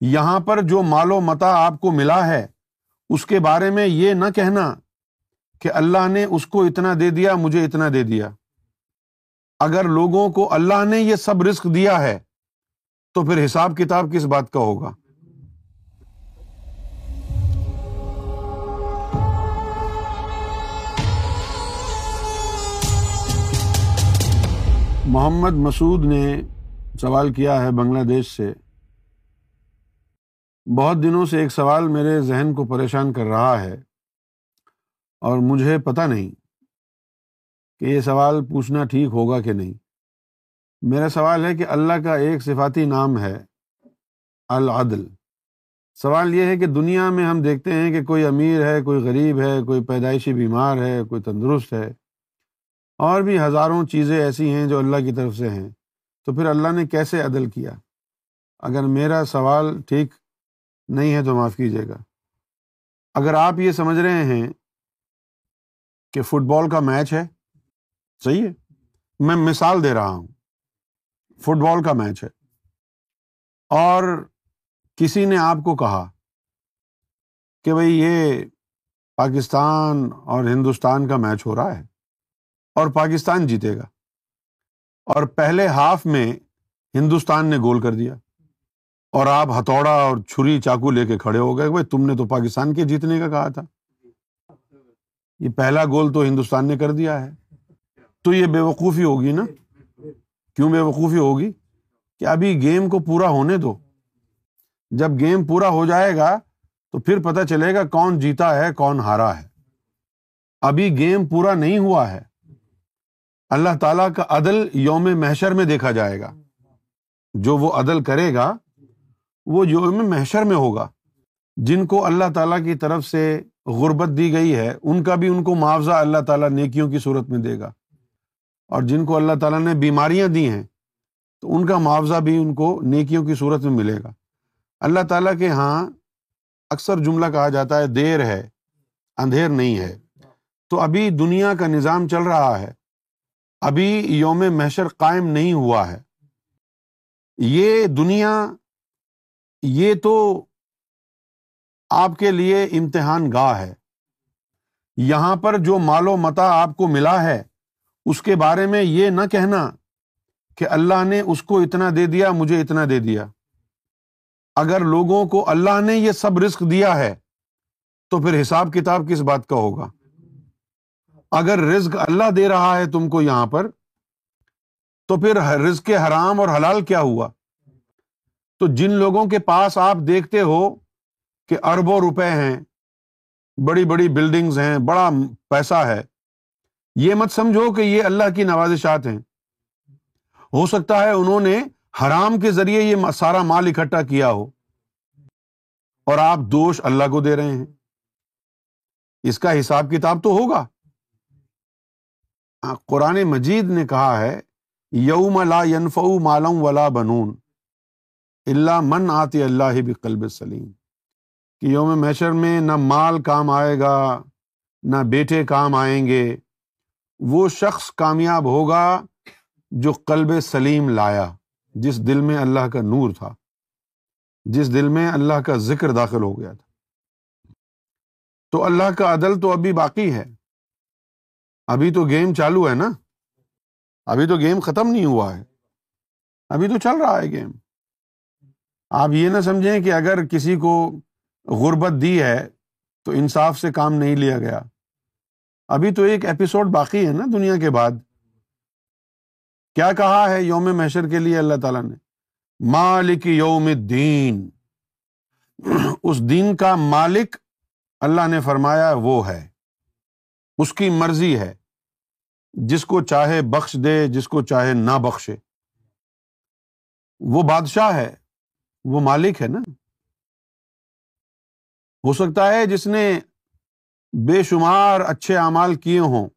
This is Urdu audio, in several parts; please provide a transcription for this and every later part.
یہاں پر جو مال و متا آپ کو ملا ہے، اس کے بارے میں یہ نہ کہنا کہ اللہ نے اس کو اتنا دے دیا، مجھے اتنا دے دیا۔ اگر لوگوں کو اللہ نے یہ سب رسک دیا ہے، تو پھر حساب کتاب کس بات کا ہوگا؟ محمد مسعود نے سوال کیا ہے بنگلہ دیش سے۔ بہت دنوں سے ایک سوال میرے ذہن کو پریشان کر رہا ہے اور مجھے پتہ نہیں کہ یہ سوال پوچھنا ٹھیک ہوگا کہ نہیں۔ میرا سوال ہے کہ اللہ کا ایک صفاتی نام ہے العدل۔ سوال یہ ہے کہ دنیا میں ہم دیکھتے ہیں کہ کوئی امیر ہے، کوئی غریب ہے، کوئی پیدائشی بیمار ہے، کوئی تندرست ہے۔ اور بھی ہزاروں چیزیں ایسی ہیں جو اللہ کی طرف سے ہیں۔ تو پھر اللہ نے کیسے عدل کیا؟ اگر میرا سوال ٹھیک نہیں ہے تو معاف کیجیے گا۔ اگر آپ یہ سمجھ رہے ہیں کہ فٹ بال کا میچ ہے، صحیح ہے، میں مثال دے رہا ہوں۔ فٹ بال کا میچ ہے۔ اور کسی نے آپ کو کہا کہ بھائی یہ پاکستان اور ہندوستان کا میچ ہو رہا ہے اور پاکستان جیتے گا۔ اور پہلے ہاف میں ہندوستان نے گول کر دیا۔ اور آپ ہتھوڑا اور چھری چاقو لے کے کھڑے ہو گئے بھائی تم نے تو پاکستان کے جیتنے کا کہا تھا۔ یہ پہلا گول تو ہندوستان نے کر دیا ہے۔ تو یہ بے وقوفی ہوگی نا؟ کیوں بے وقوفی ہوگی؟ کہ ابھی گیم کو پورا ہونے دو۔ جب گیم پورا ہو جائے گا تو پھر پتا چلے گا کون جیتا ہے، کون ہارا ہے۔ ابھی گیم پورا نہیں ہوا ہے۔ اللہ تعالیٰ کا عدل یوم محشر میں دیکھا جائے گا۔ جو وہ عدل کرے گا وہ یوم محشر میں ہوگا، جن کو اللہ تعالیٰ کی طرف سے غربت دی گئی ہے، ان کا بھی ان کو معاوضہ اللہ تعالیٰ نیکیوں کی صورت میں دے گا۔ اور جن کو اللہ تعالیٰ نے بیماریاں دی ہیں، تو ان کا معاوضہ بھی ان کو نیکیوں کی صورت میں ملے گا۔ اللہ تعالیٰ کے ہاں اکثر جملہ کہا جاتا ہے، دیر ہے، اندھیر نہیں ہے۔ تو ابھی دنیا کا نظام چل رہا ہے، ابھی یوم محشر قائم نہیں ہوا ہے۔ یہ دنیا یہ تو آپ کے لیے امتحان گاہ ہے۔ یہاں پر جو مال و متا آپ کو ملا ہے، اس کے بارے میں یہ نہ کہنا کہ اللہ نے اس کو اتنا دے دیا، مجھے اتنا دے دیا۔ اگر لوگوں کو اللہ نے یہ سب رسک دیا ہے، تو پھر حساب کتاب کس بات کا ہوگا؟ اگر رزق اللہ دے رہا ہے تم کو یہاں پر، تو پھر رزق حرام اور حلال کیا ہوا؟ تو جن لوگوں کے پاس آپ دیکھتے ہو کہ اربوں روپے ہیں، بڑی بڑی بلڈنگز ہیں، بڑا پیسہ ہے، یہ مت سمجھو کہ یہ اللہ کی نوازشات ہیں۔ ہو سکتا ہے انہوں نے حرام کے ذریعے یہ سارا مال اکٹھا کیا ہو۔ اور آپ دوش اللہ کو دے رہے ہیں۔ اس کا حساب کتاب تو ہوگا۔ قرآن مجید نے کہا ہے، یوم لا ینف مالم ولا بنون۔ اللہ من آتی اللہ بقلب سلیم کہ یوم میشر میں نہ مال کام آئے گا، نہ بیٹے کام آئیں گے، وہ شخص کامیاب ہوگا جو قلب سلیم لایا، جس دل میں اللہ کا نور تھا، جس دل میں اللہ کا ذکر داخل ہو گیا تھا۔ تو اللہ کا عدل تو ابھی باقی ہے۔ ابھی تو گیم چالو ہے نا۔ ابھی تو گیم ختم نہیں ہوا ہے۔ ابھی تو چل رہا ہے گیم۔ آپ یہ نہ سمجھیں کہ اگر کسی کو غربت دی ہے تو انصاف سے کام نہیں لیا گیا۔ ابھی تو ایک ایپیسوڈ باقی ہے نا دنیا کے بعد۔ کیا کہا ہے یوم محشر کے لیے اللہ تعالیٰ نے؟ مالک یوم الدین۔ اس دین کا مالک اللہ نے فرمایا وہ ہے۔ اس کی مرضی ہے۔ جس کو چاہے بخش دے، جس کو چاہے نہ بخشے۔ وہ بادشاہ ہے۔ وہ مالک ہے نا۔ ہو سکتا ہے جس نے بے شمار اچھے اعمال کیے ہوں،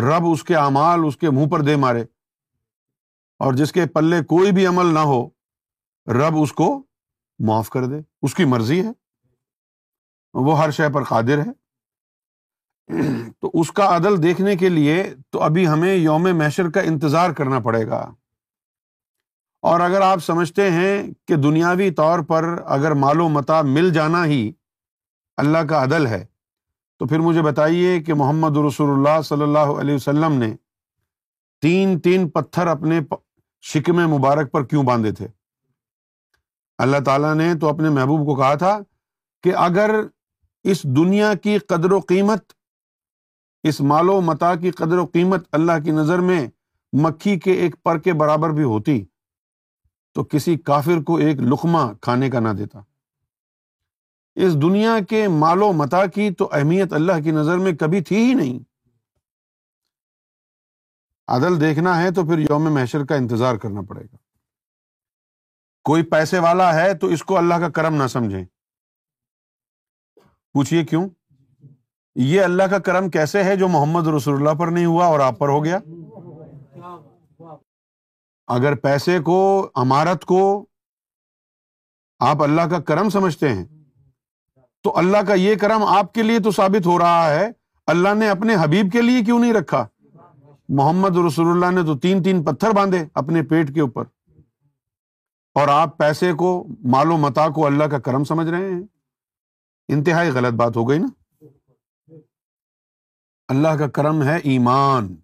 رب اس کے اعمال اس کے منہ پر دے مارے، اور جس کے پلے کوئی بھی عمل نہ ہو، رب اس کو معاف کر دے۔ اس کی مرضی ہے۔ وہ ہر شے پر قادر ہے۔ تو اس کا عدل دیکھنے کے لیے تو ابھی ہمیں یوم محشر کا انتظار کرنا پڑے گا۔ اور اگر آپ سمجھتے ہیں کہ دنیاوی طور پر اگر مال و متا مل جانا ہی اللہ کا عدل ہے، تو پھر مجھے بتائیے کہ محمد رسول اللہ صلی اللہ علیہ وسلم نے تین تین پتھر اپنے شکم مبارک پر کیوں باندھے تھے؟ اللہ تعالیٰ نے تو اپنے محبوب کو کہا تھا کہ اگر اس دنیا کی قدر و قیمت، اس مال و متا کی قدر و قیمت اللہ کی نظر میں مکھی کے ایک پر کے برابر بھی ہوتی تو کسی کافر کو ایک لقمہ کھانے کا نہ دیتا۔ اس دنیا کے مال و متا کی تو اہمیت اللہ کی نظر میں کبھی تھی ہی نہیں۔ عدل دیکھنا ہے تو پھر یوم محشر کا انتظار کرنا پڑے گا۔ کوئی پیسے والا ہے تو اس کو اللہ کا کرم نہ سمجھیں۔ پوچھیے کیوں؟ یہ اللہ کا کرم کیسے ہے جو محمد رسول اللہ پر نہیں ہوا اور آپ پر ہو گیا؟ اگر پیسے کو، امارت کو آپ اللہ کا کرم سمجھتے ہیں، تو اللہ کا یہ کرم آپ کے لیے تو ثابت ہو رہا ہے۔ اللہ نے اپنے حبیب کے لیے کیوں نہیں رکھا؟ محمد رسول اللہ نے تو تین تین پتھر باندھے اپنے پیٹ کے اوپر۔ اور آپ پیسے کو، مال و متا کو اللہ کا کرم سمجھ رہے ہیں؟ انتہائی غلط بات ہو گئی نا۔ اللہ کا کرم ہے ایمان۔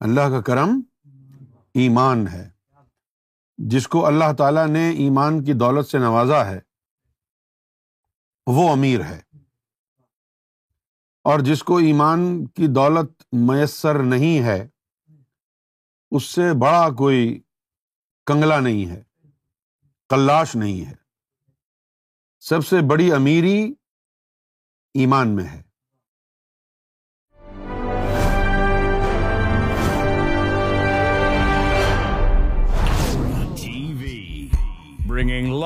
اللہ کا کرم ایمان ہے۔ جس کو اللہ تعالی نے ایمان کی دولت سے نوازا ہے، وہ امیر ہے۔ اور جس کو ایمان کی دولت میسر نہیں ہے، اس سے بڑا کوئی کنگلا نہیں ہے کلاش نہیں ہے۔ سب سے بڑی امیری ایمان میں ہے۔